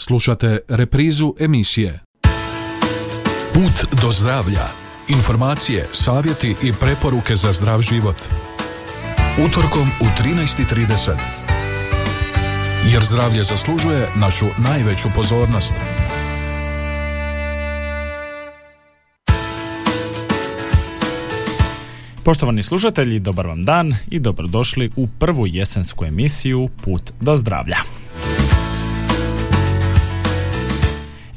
Slušate reprizu emisije Put do zdravlja. Informacije, savjeti i preporuke za zdrav život. Utorkom u 13.30. Jer zdravlje zaslužuje našu najveću pozornost. Poštovani slušatelji, dobar vam dan i dobrodošli u prvu jesensku emisiju Put do zdravlja.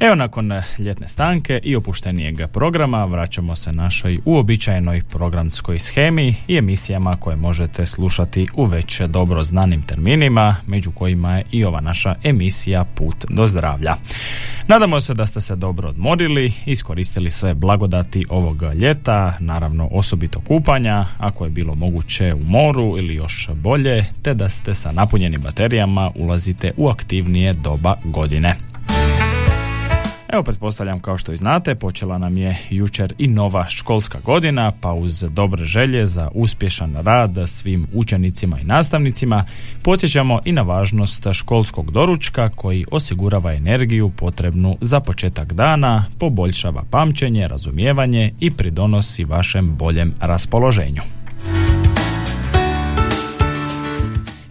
Evo nakon ljetne stanke i opuštenijeg programa vraćamo se našoj uobičajenoj programskoj schemi i emisijama koje možete slušati u već dobro znanim terminima, među kojima je i ova naša emisija Put do zdravlja. Nadamo se da ste se dobro odmorili, iskoristili sve blagodati ovog ljeta, naravno osobito kupanja, ako je bilo moguće u moru ili još bolje, te da ste sa napunjenim baterijama ulazite u aktivnije doba godine. Evo, pretpostavljam kao što i znate, počela nam je jučer i nova školska godina, pa uz dobre želje za uspješan rad svim učenicima i nastavnicima, podsjećamo i na važnost školskog doručka koji osigurava energiju potrebnu za početak dana, poboljšava pamćenje, razumijevanje i pridonosi vašem boljem raspoloženju.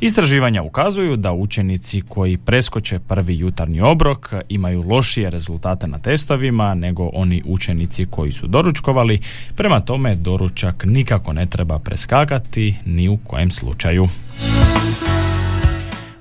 Istraživanja ukazuju da učenici koji preskoče prvi jutarnji obrok imaju lošije rezultate na testovima nego oni učenici koji su doručkovali, prema tome doručak nikako ne treba preskakati ni u kojem slučaju.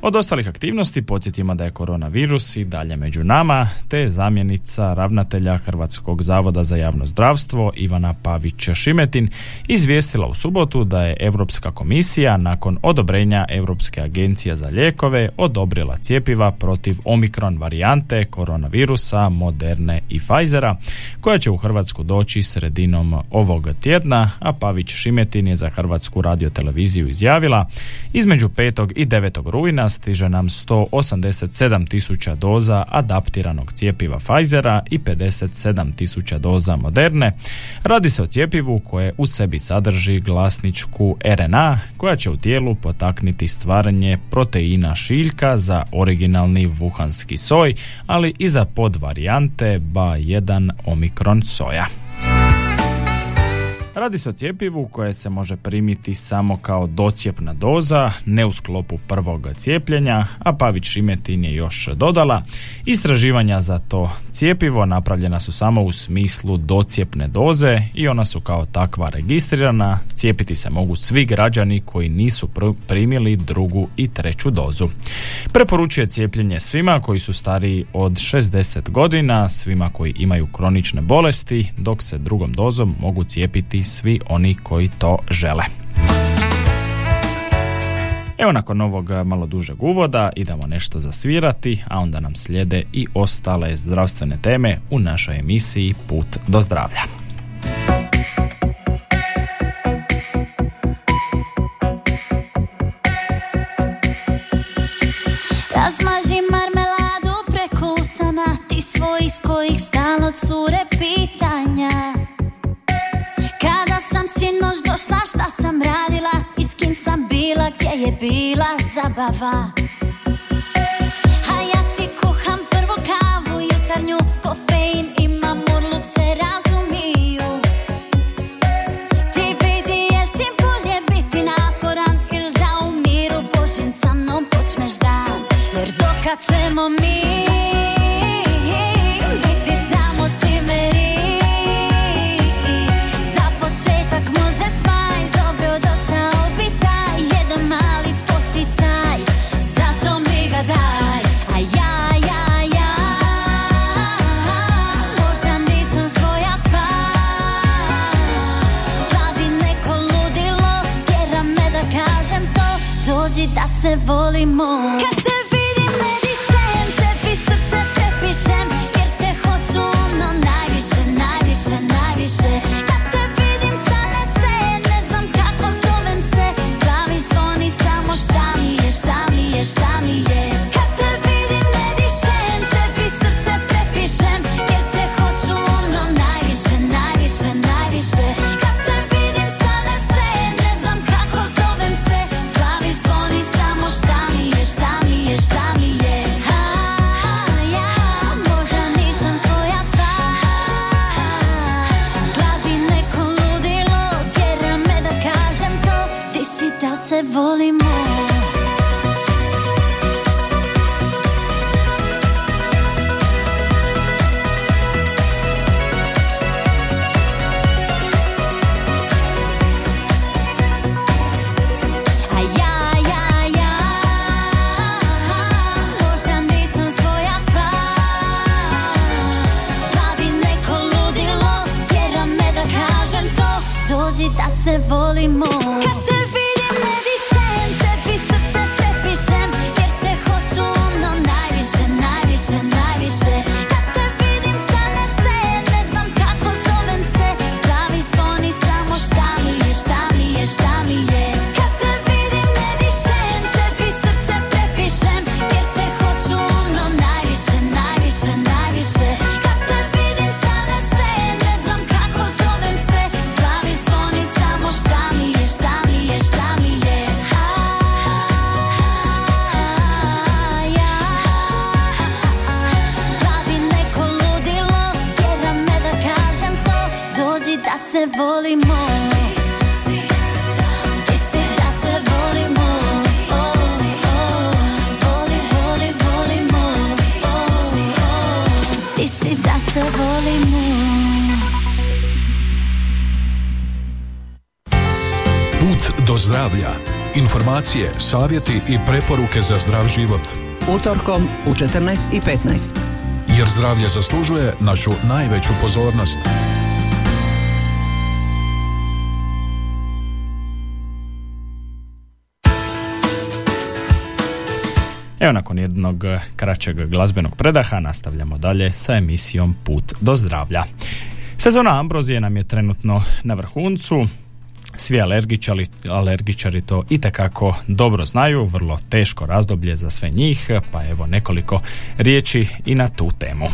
Od ostalih aktivnosti podsjetimo da je koronavirus i dalje među nama, te zamjenica ravnatelja Hrvatskog zavoda za javno zdravstvo Ivana Pavić-Šimetin izvijestila u subotu da je Europska komisija nakon odobrenja Europske agencije za lijekove odobrila cjepiva protiv omikron varijante koronavirusa Moderne i Pfizera, koja će u Hrvatsku doći sredinom ovog tjedna, a Pavić-Šimetin je za Hrvatsku radioteleviziju izjavila između 5. i 9. rujna stiže nam 187 tisuća doza adaptiranog cijepiva Pfizera i 57 tisuća doza Moderne. Radi se o cijepivu koje u sebi sadrži glasničku RNA koja će u tijelu potakniti stvaranje proteina šiljka za originalni vuhanski soj, ali i za podvarijante BA1 omikron soja. Radi se o cijepivu koje se može primiti samo kao docijepna doza, ne u sklopu prvog cijepljenja, a Pavić Šimetin je još dodala. Istraživanja za to cijepivo napravljena su samo u smislu docijepne doze i ona su kao takva registrirana. Cijepiti se mogu svi građani koji nisu primili drugu i treću dozu. Preporučuje cijepljenje svima koji su stariji od 60 godina, svima koji imaju kronične bolesti, dok se drugom dozom mogu cijepiti svi oni koji to žele. Evo nakon ovog malo dužeg uvoda idemo nešto zasvirati, a onda nam slijede i ostale zdravstvene teme u našoj emisiji Put do zdravlja. Razmaži marmeladu prekusana, ti svoj iz kojih stalno cure pitanja. Došla šta sam radila i s kim sam bila Gdje je bila zabava. A ja ti kuham prvu kavu jutarnju zdravlja. Informacije, savjeti i preporuke za zdrav život. Utorkom u 14 i 15. Jer zdravlje zaslužuje našu najveću pozornost. Evo nakon jednog kraćeg glazbenog predaha nastavljamo dalje sa emisijom Put do zdravlja. Sezona ambrozije nam je trenutno na vrhuncu, svi alergičari, alergičari to itekako dobro znaju, vrlo teško razdoblje za sve njih, pa evo nekoliko riječi i na tu temu.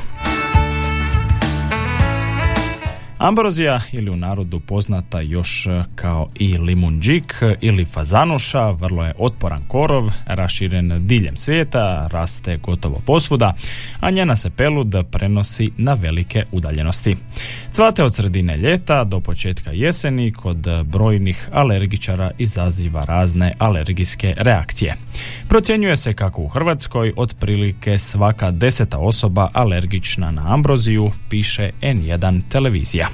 Ambrozija ili u narodu poznata još kao i limunđik ili fazanuša, vrlo je otporan korov, raširen diljem svijeta, raste gotovo posvuda, a njena se pelud prenosi na velike udaljenosti. Cvate od sredine ljeta do početka jeseni kod brojnih alergičara izaziva razne alergijske reakcije. Procjenjuje se kako u Hrvatskoj otprilike svaka deseta osoba alergična na ambroziju, piše N1 televizija.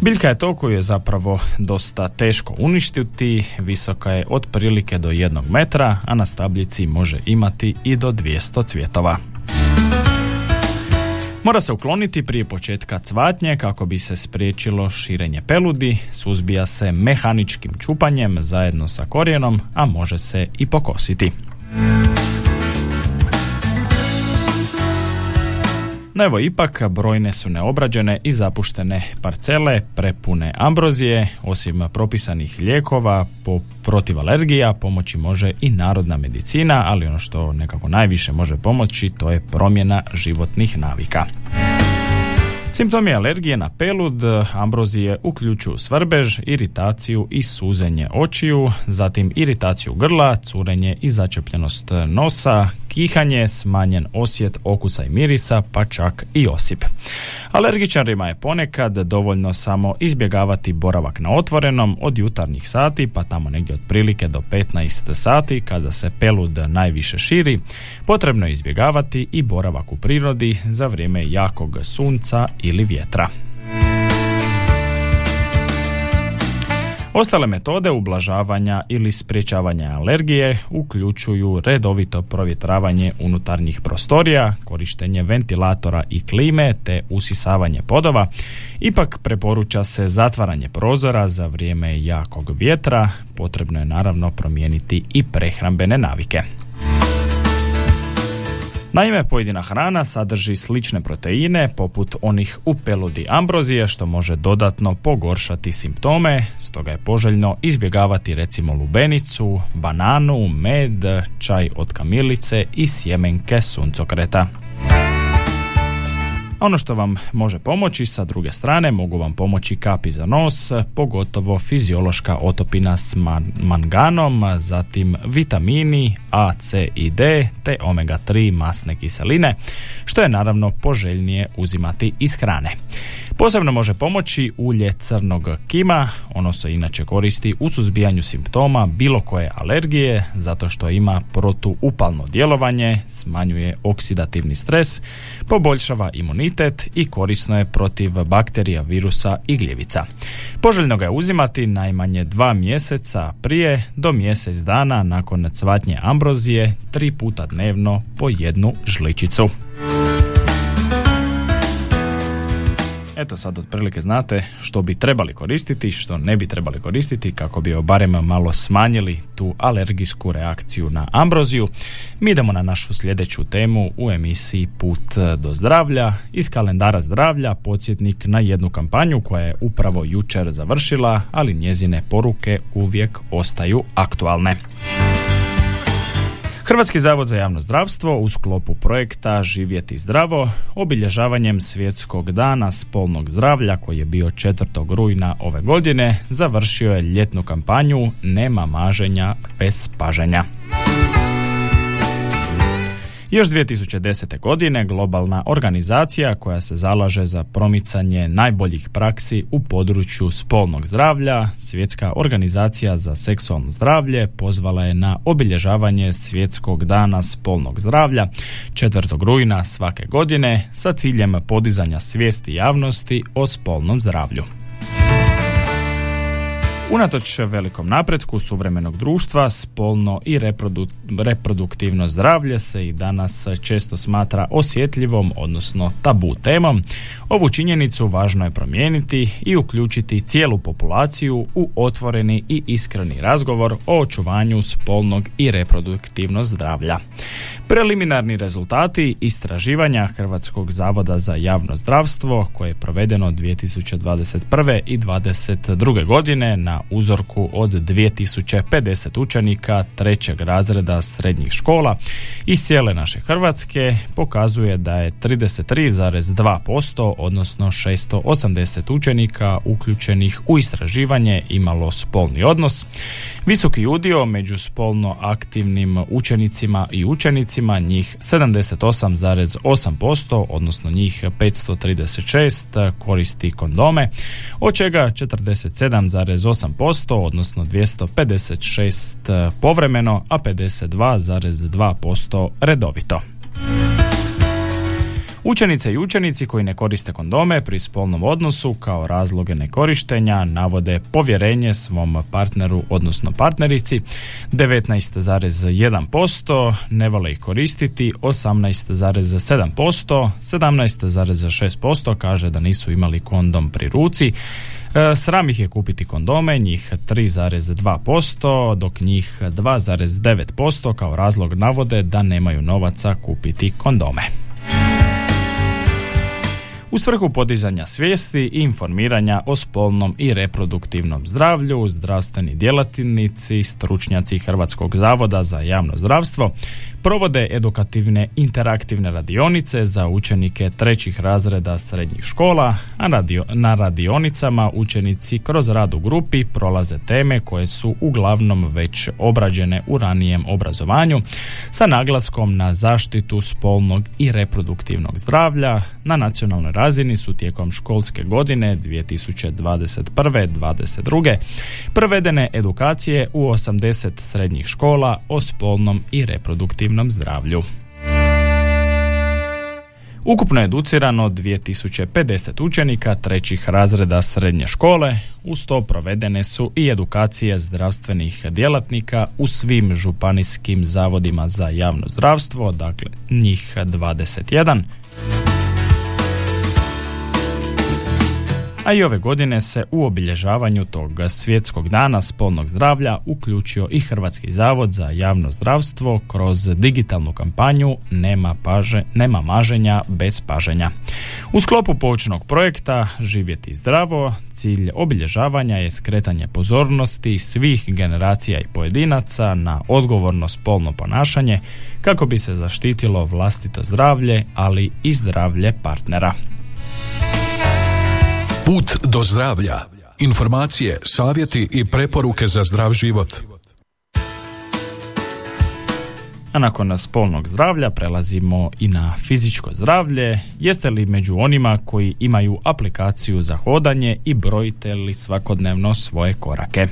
Biljka je to koju je zapravo dosta teško uništiti, visoka je otprilike do jednog metra, a na stabljici može imati i do 200 cvjetova. Mora se ukloniti prije početka cvatnje kako bi se spriječilo širenje peludi, suzbija se mehaničkim čupanjem zajedno sa korijenom, a može se i pokositi. No evo ipak brojne su neobrađene i zapuštene parcele prepune ambrozije, osim propisanih lijekova po protiv alergija pomoći može i narodna medicina, ali ono što nekako najviše može pomoći to je promjena životnih navika. Simptomi alergije na pelud, ambrozije uključuju svrbež, iritaciju i suzenje očiju, zatim iritaciju grla, curenje i začepljenost nosa, kihanje, smanjen osjet okusa i mirisa, pa čak i osip. Alergičarima je ponekad dovoljno samo izbjegavati boravak na otvorenom od jutarnjih sati, pa tamo negdje otprilike do 15 sati kada se pelud najviše širi. Potrebno je izbjegavati i boravak u prirodi za vrijeme jakog sunca ili vjetra. Ostale metode ublažavanja ili sprječavanja alergije uključuju redovito provjetravanje unutarnjih prostorija, korištenje ventilatora i klime te usisavanje podova. Ipak preporuča se zatvaranje prozora za vrijeme jakog vjetra, potrebno je naravno promijeniti i prehrambene navike. Naime, pojedina hrana sadrži slične proteine poput onih u peludi ambrozije što može dodatno pogoršati simptome, stoga je poželjno izbjegavati recimo lubenicu, bananu, med, čaj od kamilice i sjemenke suncokreta. Ono što vam može pomoći sa druge strane mogu vam pomoći kapi za nos, pogotovo fiziološka otopina s manganom, zatim vitamini A, C i D te omega 3 masne kiseline, što je naravno poželjnije uzimati iz hrane. Posebno može pomoći ulje crnog kima, ono se inače koristi u suzbijanju simptoma bilo koje alergije, zato što ima protuupalno djelovanje, smanjuje oksidativni stres, poboljšava imunitet i korisno je protiv bakterija, virusa i gljevica. Poželjno ga je uzimati najmanje dva mjeseca prije do mjesec dana nakon cvatnje ambrozije, tri puta dnevno po jednu žličicu. Eto sad otprilike znate što bi trebali koristiti, što ne bi trebali koristiti kako bi barem malo smanjili tu alergijsku reakciju na ambroziju. Mi idemo na našu sljedeću temu u emisiji Put do zdravlja. Iz kalendara zdravlja podsjetnik na jednu kampanju koja je upravo jučer završila, ali njezine poruke uvijek ostaju aktualne. Hrvatski zavod za javno zdravstvo u sklopu projekta Živjeti zdravo obilježavanjem svjetskog dana spolnog zdravlja koji je bio 4. rujna ove godine završio je ljetnu kampanju Nema maženja bez paženja. Još 2010. godine globalna organizacija koja se zalaže za promicanje najboljih praksi u području spolnog zdravlja, Svjetska organizacija za seksualno zdravlje pozvala je na obilježavanje Svjetskog dana spolnog zdravlja 4. rujna svake godine sa ciljem podizanja svijesti javnosti o spolnom zdravlju. Unatoč velikom napretku suvremenog društva, spolno i reproduktivno zdravlje se i danas često smatra osjetljivom, odnosno tabu temom. Ovu činjenicu važno je promijeniti i uključiti cijelu populaciju u otvoreni i iskreni razgovor o očuvanju spolnog i reproduktivnog zdravlja. Preliminarni rezultati istraživanja Hrvatskog zavoda za javno zdravstvo koje je provedeno 2021. i 2022. godine na uzorku od 2050 učenika trećeg razreda srednjih škola iz cijele naše Hrvatske pokazuje da je 33,2% odnosno 680 učenika uključenih u istraživanje imalo spolni odnos. Visoki udio među spolno aktivnim učenicima i učenicima, njih 78,8%, odnosno njih 536 koristi kondome, od čega 47,8%, odnosno 256 povremeno, a 52,2% redovito. Učenice i učenici koji ne koriste kondome pri spolnom odnosu kao razloge nekorištenja navode povjerenje svom partneru odnosno partnerici. 19,1%, ne vole ih koristiti. 18,7%, 17,6% kaže da nisu imali kondom pri ruci, e, Sram ih je kupiti kondome, njih 3,2%, dok njih 2,9% kao razlog navode da nemaju novaca kupiti kondome. U svrhu podizanja svijesti i informiranja o spolnom i reproduktivnom zdravlju, zdravstveni djelatnici, stručnjaci Hrvatskog zavoda za javno zdravstvo provode edukativne interaktivne radionice za učenike trećih razreda srednjih škola, a na radionicama učenici kroz rad u grupi prolaze teme koje su uglavnom već obrađene u ranijem obrazovanju sa naglaskom na zaštitu spolnog i reproduktivnog zdravlja. Na nacionalnoj razini su tijekom školske godine 2021-2022 provedene edukacije u 80 srednjih škola o spolnom i reproduktivnom zdravlju. Ukupno je educirano 2050 učenika trećih razreda srednje škole, uz to provedene su i edukacije zdravstvenih djelatnika u svim županijskim zavodima za javno zdravstvo, dakle njih 21, a i ove godine se u obilježavanju tog svjetskog dana spolnog zdravlja uključio i Hrvatski zavod za javno zdravstvo kroz digitalnu kampanju Nema, paže, nema maženja bez paženja. U sklopu poučnog projekta Živjeti zdravo, cilj obilježavanja je skretanje pozornosti svih generacija i pojedinaca na odgovorno spolno ponašanje kako bi se zaštitilo vlastito zdravlje, ali i zdravlje partnera. Put do zdravlja. Informacije, savjeti i preporuke za zdrav život. A nakon spolnog zdravlja prelazimo i na fizičko zdravlje. Jeste li među onima koji imaju aplikaciju za hodanje i brojite li svakodnevno svoje korake?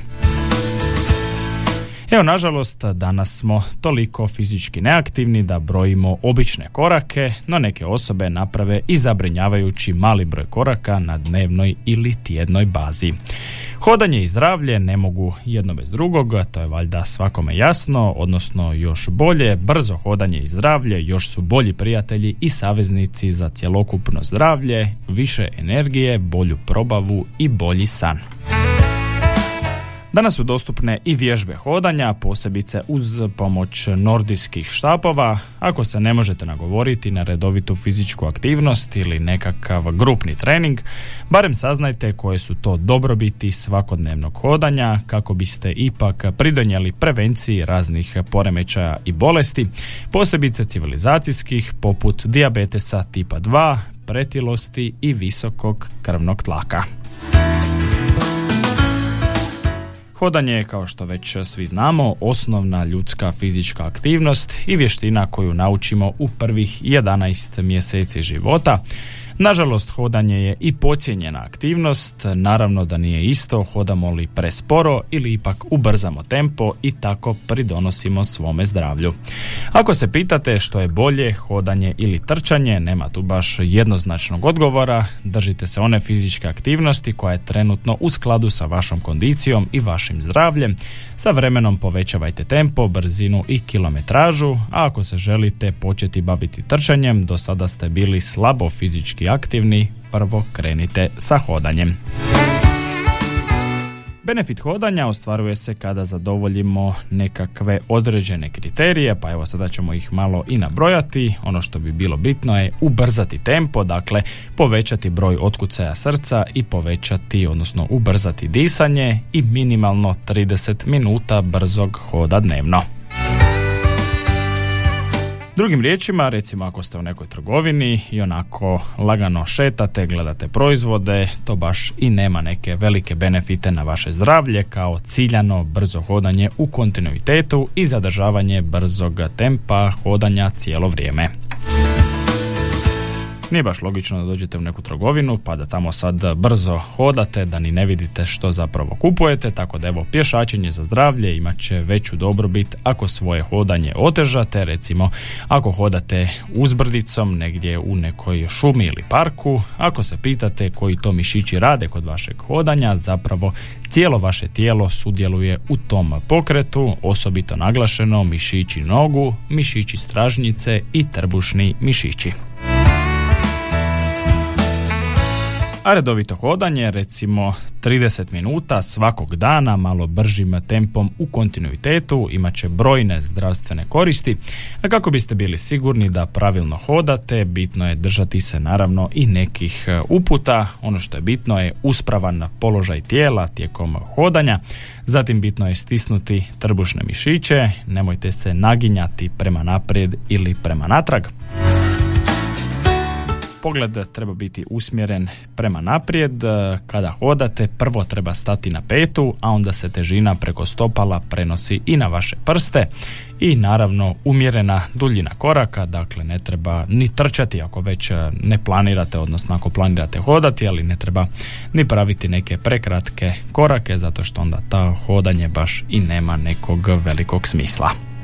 Evo, nažalost, danas smo toliko fizički neaktivni da brojimo obične korake, no neke osobe naprave i zabrinjavajući mali broj koraka na dnevnoj ili tjednoj bazi. Hodanje i zdravlje ne mogu jedno bez drugog, to je valjda svakome jasno, odnosno još bolje, brzo hodanje i zdravlje još su bolji prijatelji i saveznici za cjelokupno zdravlje, više energije, bolju probavu i bolji san. Danas su dostupne i vježbe hodanja, posebice uz pomoć nordijskih štapova. Ako se ne možete nagovoriti na redovitu fizičku aktivnost ili nekakav grupni trening, barem saznajte koje su to dobrobiti svakodnevnog hodanja kako biste ipak pridonijeli prevenciji raznih poremećaja i bolesti, posebice civilizacijskih poput dijabetesa tipa 2, pretilosti i visokog krvnog tlaka. Hodanje je, kao što već svi znamo, osnovna ljudska fizička aktivnost i vještina koju naučimo u prvih 11 mjeseci života. Nažalost, hodanje je i pocijenjena aktivnost, naravno da nije isto, hodamo li presporo ili ipak ubrzamo tempo i tako pridonosimo svome zdravlju. Ako se pitate što je bolje, hodanje ili trčanje, nema tu baš jednoznačnog odgovora, držite se one fizičke aktivnosti koja je trenutno u skladu sa vašom kondicijom i vašim zdravljem, sa vremenom povećavajte tempo, brzinu i kilometražu, a ako se želite početi baviti trčanjem, do sada ste bili slabo fizički aktivni, prvo krenite sa hodanjem. Benefit hodanja ostvaruje se kada zadovoljimo nekakve određene kriterije, pa evo sada ćemo ih malo i nabrojati. Ono što bi bilo bitno je ubrzati tempo, dakle povećati broj otkucaja srca i povećati, odnosno ubrzati disanje i minimalno 30 minuta brzog hoda dnevno. Drugim riječima, recimo ako ste u nekoj trgovini i onako lagano šetate, gledate proizvode, to baš i nema neke velike benefite na vaše zdravlje kao ciljano brzo hodanje u kontinuitetu i zadržavanje brzog tempa hodanja cijelo vrijeme. Nije baš logično da dođete u neku trgovinu pa da tamo sad brzo hodate, da ni ne vidite što zapravo kupujete, tako da evo pješačenje za zdravlje imat će veću dobrobit ako svoje hodanje otežate, recimo ako hodate uzbrdicom negdje u nekoj šumi ili parku, ako se pitate koji to mišići rade kod vašeg hodanja, zapravo cijelo vaše tijelo sudjeluje u tom pokretu, osobito naglašeno mišići nogu, mišići stražnjice i trbušni mišići. A redovito hodanje, recimo 30 minuta svakog dana, malo bržim tempom u kontinuitetu, imat će brojne zdravstvene koristi, a kako biste bili sigurni da pravilno hodate, bitno je držati se naravno i nekih e, uputa, ono što je bitno je uspravan položaj tijela tijekom hodanja, zatim bitno je stisnuti trbušne mišiće, nemojte se naginjati prema naprijed ili prema natrag. Pogled treba biti usmjeren prema naprijed. Kada hodate, prvo treba stati na petu, a onda se težina preko stopala prenosi i na vaše prste i naravno umjerena duljina koraka, dakle ne treba ni trčati ako već ne planirate, odnosno ako planirate hodati, ali ne treba ni praviti neke prekratke korake, zato što onda ta hodanje baš i nema nekog velikog smisla.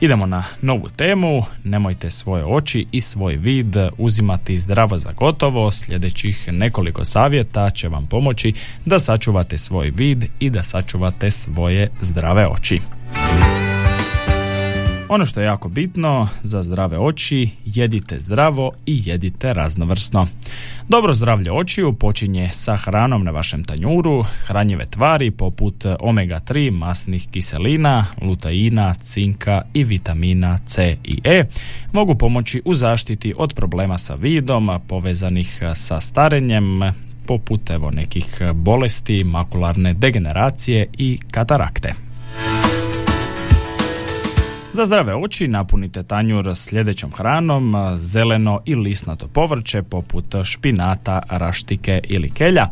Idemo na novu temu, nemojte svoje oči i svoj vid uzimati zdravo za gotovo, sljedećih nekoliko savjeta će vam pomoći da sačuvate svoj vid i da sačuvate svoje zdrave oči. Ono što je jako bitno za zdrave oči, jedite zdravo i jedite raznovrsno. Dobro zdravlje očiju počinje sa hranom na vašem tanjuru, hranjive tvari poput omega-3 masnih kiselina, luteina, cinka i vitamina C i E mogu pomoći u zaštiti od problema sa vidom povezanih sa starenjem, poput evo nekih bolesti, makularne degeneracije i katarakte. Za zdrave oči napunite tanjur sljedećom hranom, zeleno i lisnato povrće poput špinata, raštike ili kelja,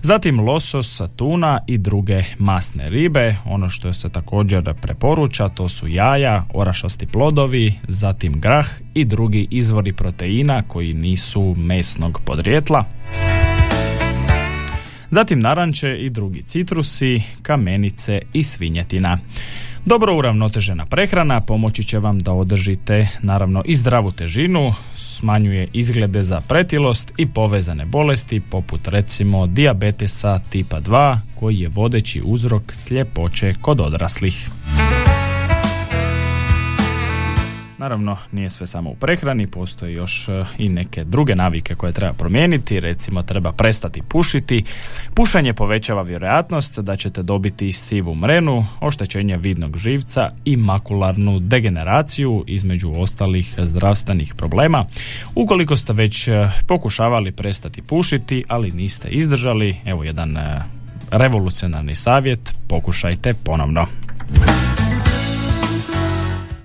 zatim losos, tuna i druge masne ribe. Ono što se također preporuča to su jaja, orašasti plodovi, zatim grah i drugi izvori proteina koji nisu mesnog podrijetla. Zatim naranče i drugi citrusi, kamenice i svinjetina. Dobro uravnotežena prehrana pomoći će vam da održite naravno i zdravu težinu, smanjuje izglede za pretilost i povezane bolesti poput recimo dijabetesa tipa 2 koji je vodeći uzrok sljepoće kod odraslih. Naravno, nije sve samo u prehrani, postoje još e, i neke druge navike koje treba promijeniti, recimo treba prestati pušiti. Pušanje povećava vjerojatnost da ćete dobiti sivu mrenu, oštećenje vidnog živca i makularnu degeneraciju između ostalih zdravstvenih problema. Ukoliko ste već e, pokušavali prestati pušiti, ali niste izdržali, evo jedan e, revolucionarni savjet, pokušajte ponovno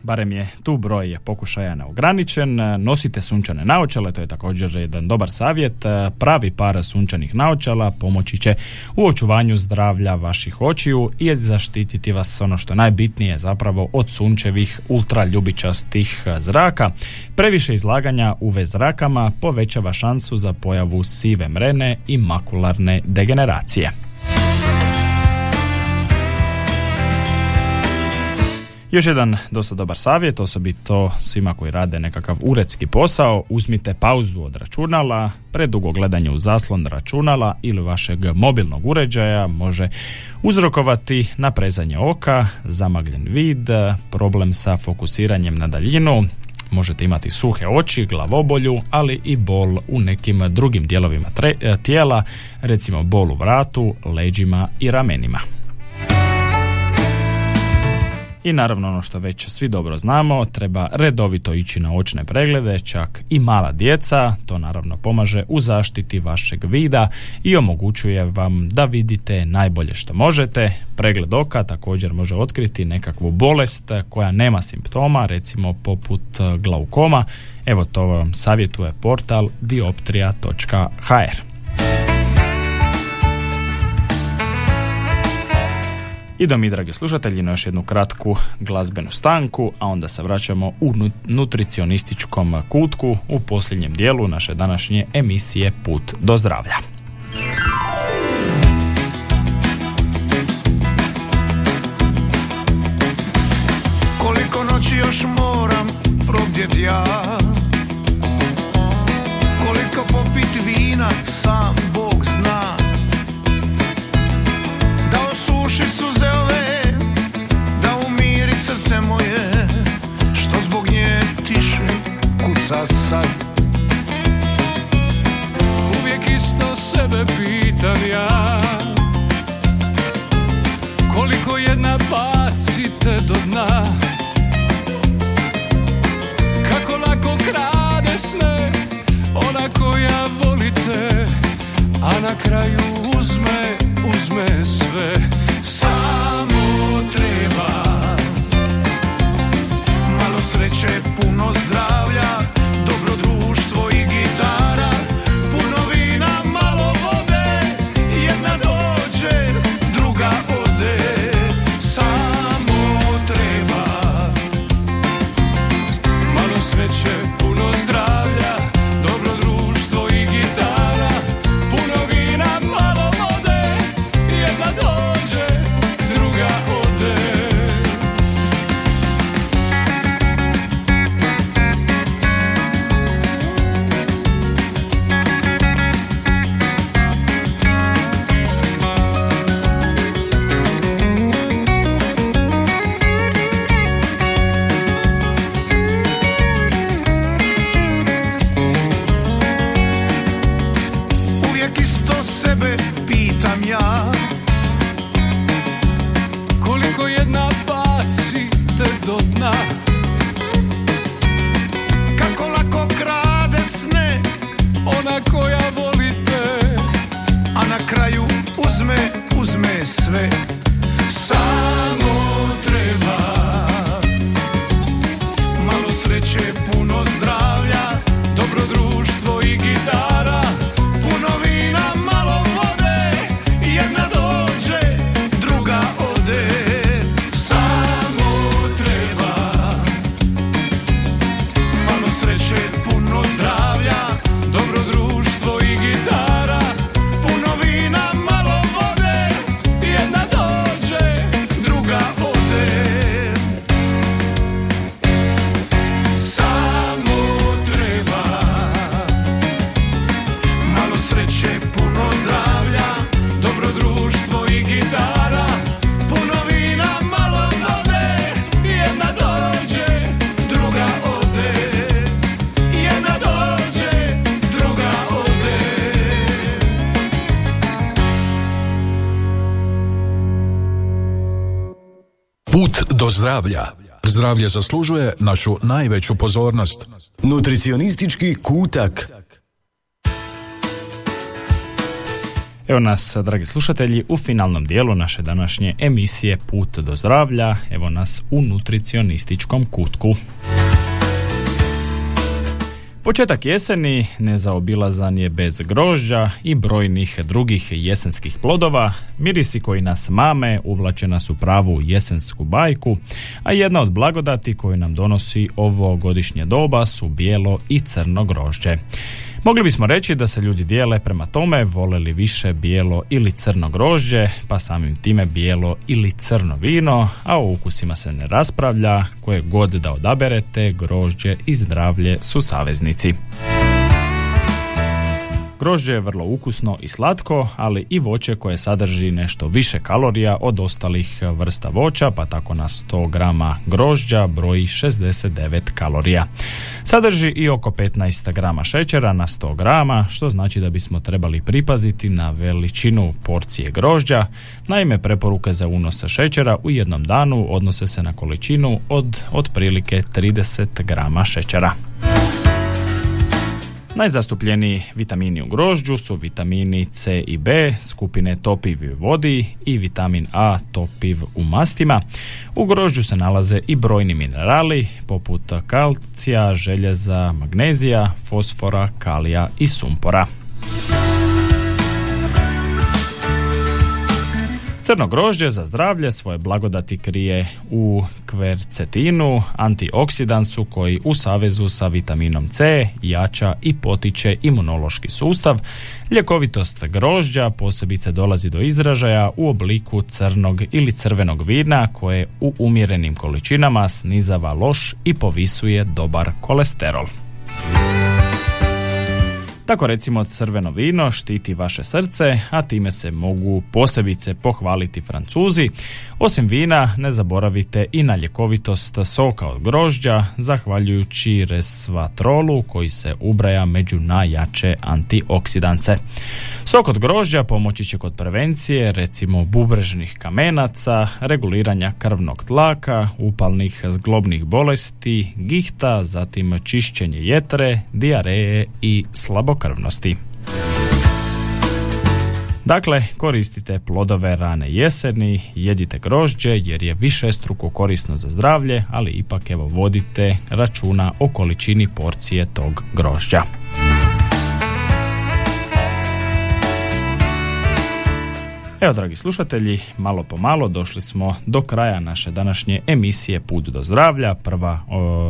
barem je tu broj pokušaja neograničen. Nosite sunčane naočale, to je također jedan dobar savjet. Pravi par sunčanih naočala pomoći će u očuvanju zdravlja vaših očiju i zaštititi vas ono što najbitnije zapravo od sunčevih ultraljubičastih zraka. Previše izlaganja UV zrakama povećava šansu za pojavu sive mrene i makularne degeneracije. Još jedan dosta dobar savjet, osobito svima koji rade nekakav uredski posao, uzmite pauzu od računala, predugo gledanje u zaslon računala ili vašeg mobilnog uređaja može uzrokovati naprezanje oka, zamagljen vid, problem sa fokusiranjem na daljinu, možete imati suhe oči, glavobolju, ali i bol u nekim drugim dijelovima tijela, recimo bol u vratu, leđima i ramenima. I naravno ono što već svi dobro znamo, treba redovito ići na očne preglede, čak i mala djeca, to naravno pomaže u zaštiti vašeg vida i omogućuje vam da vidite najbolje što možete. Pregled oka također može otkriti nekakvu bolest koja nema simptoma, recimo poput glaukoma. Evo to vam savjetuje portal dioptrija.hr. Idemo mi, dragi slušatelji, na još jednu kratku glazbenu stanku, a onda se vraćamo u nutricionističkom kutku u posljednjem dijelu naše današnje emisije Put do zdravlja. Koliko noći još moram probdjet ja do zdravlja. Zdravlje zaslužuje našu najveću pozornost. Nutricionistički kutak. Evo nas, dragi slušatelji, u finalnom dijelu naše današnje emisije Put do zdravlja. Evo nas u nutricionističkom kutku. Početak jeseni nezaobilazan je bez grožđa i brojnih drugih jesenskih plodova. Mirisi koji nas mame uvlače nas u pravu jesensku bajku, a jedna od blagodati koju nam donosi ovo godišnje doba su bijelo i crno grožđe. Mogli bismo reći da se ljudi dijele prema tome vole li više bijelo ili crno grožđe, pa samim time bijelo ili crno vino, a o ukusima se ne raspravlja, koje god da odaberete, grožđe i zdravlje su saveznici. Grožđe je vrlo ukusno i slatko, ali i voće koje sadrži nešto više kalorija od ostalih vrsta voća, pa tako na 100 grama grožđa broji 69 kalorija. Sadrži i oko 15 grama šećera na 100 grama, što znači da bismo trebali pripaziti na veličinu porcije grožđa. Naime, preporuke za unos šećera u jednom danu odnose se na količinu od otprilike 30 grama šećera. Najzastupljeniji vitamini u grožđu su vitamini C i B, skupine topiv u vodi i vitamin A topiv u mastima. U grožđu se nalaze i brojni minerali poput kalcija, željeza, magnezija, fosfora, kalija i sumpora. Crno grožđe za zdravlje svoje blagodati krije u kvercetinu, antioksidansu koji u savezu sa vitaminom C jača i potiče imunološki sustav. Ljekovitost grožđa posebice dolazi do izražaja u obliku crnog ili crvenog vina koje u umjerenim količinama snizava loš i povisuje dobar kolesterol. Tako recimo crveno vino štiti vaše srce, a time se mogu posebice pohvaliti Francuzi. Osim vina, ne zaboravite i na ljekovitost soka od grožđa, zahvaljujući resvatrolu koji se ubraja među najjače antioksidance. Sok od grožđa pomoći će kod prevencije, recimo bubrežnih kamenaca, reguliranja krvnog tlaka, upalnih zglobnih bolesti, gihta, zatim čišćenje jetre, dijareje i slabokrvnosti. Dakle, koristite plodove rane jeseni, jedite grožđe jer je više struko korisno za zdravlje, ali ipak evo vodite računa o količini porcije tog grožđa. Evo, dragi slušatelji, malo po malo došli smo do kraja naše današnje emisije Put do zdravlja, prva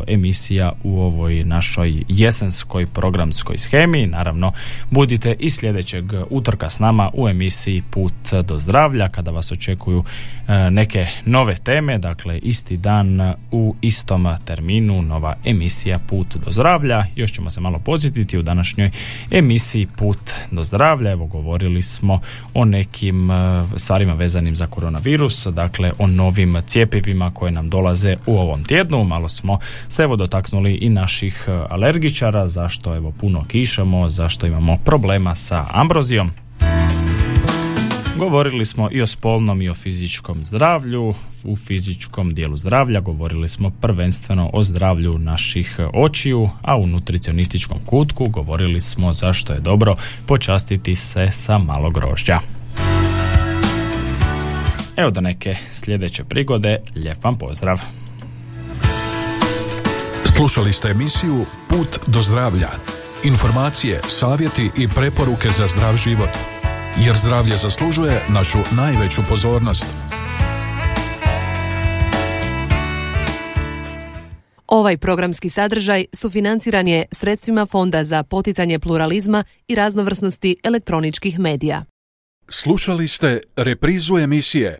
emisija u ovoj našoj jesenskoj programskoj schemi. Naravno, budite i sljedećeg utorka s nama u emisiji Put do zdravlja, kada vas očekuju e, neke nove teme, dakle isti dan u istom terminu, nova emisija Put do zdravlja. Još ćemo se malo podsjetiti u današnjoj emisiji Put do zdravlja. Evo, govorili smo o nekim stvarima vezanim za koronavirus, dakle o novim cjepivima koje nam dolaze u ovom tjednu. Malo smo se evo dotaknuli i naših e, alergičara, zašto evo puno kišamo, zašto imamo problema sa ambrozijom. Govorili smo i o spolnom i o fizičkom zdravlju. U fizičkom dijelu zdravlja govorili smo prvenstveno o zdravlju naših očiju, a u nutricionističkom kutku govorili smo zašto je dobro počastiti se sa malo grožđa. Evo do neke sljedeće prigode, lijep vam pozdrav. Slušali ste emisiju Put do zdravlja. Informacije, savjeti i preporuke za zdrav život. Jer zdravlje zaslužuje našu najveću pozornost. Ovaj programski sadržaj sufinanciran je sredstvima Fonda za poticanje pluralizma i raznovrsnosti elektroničkih medija. Slušali ste reprizu emisije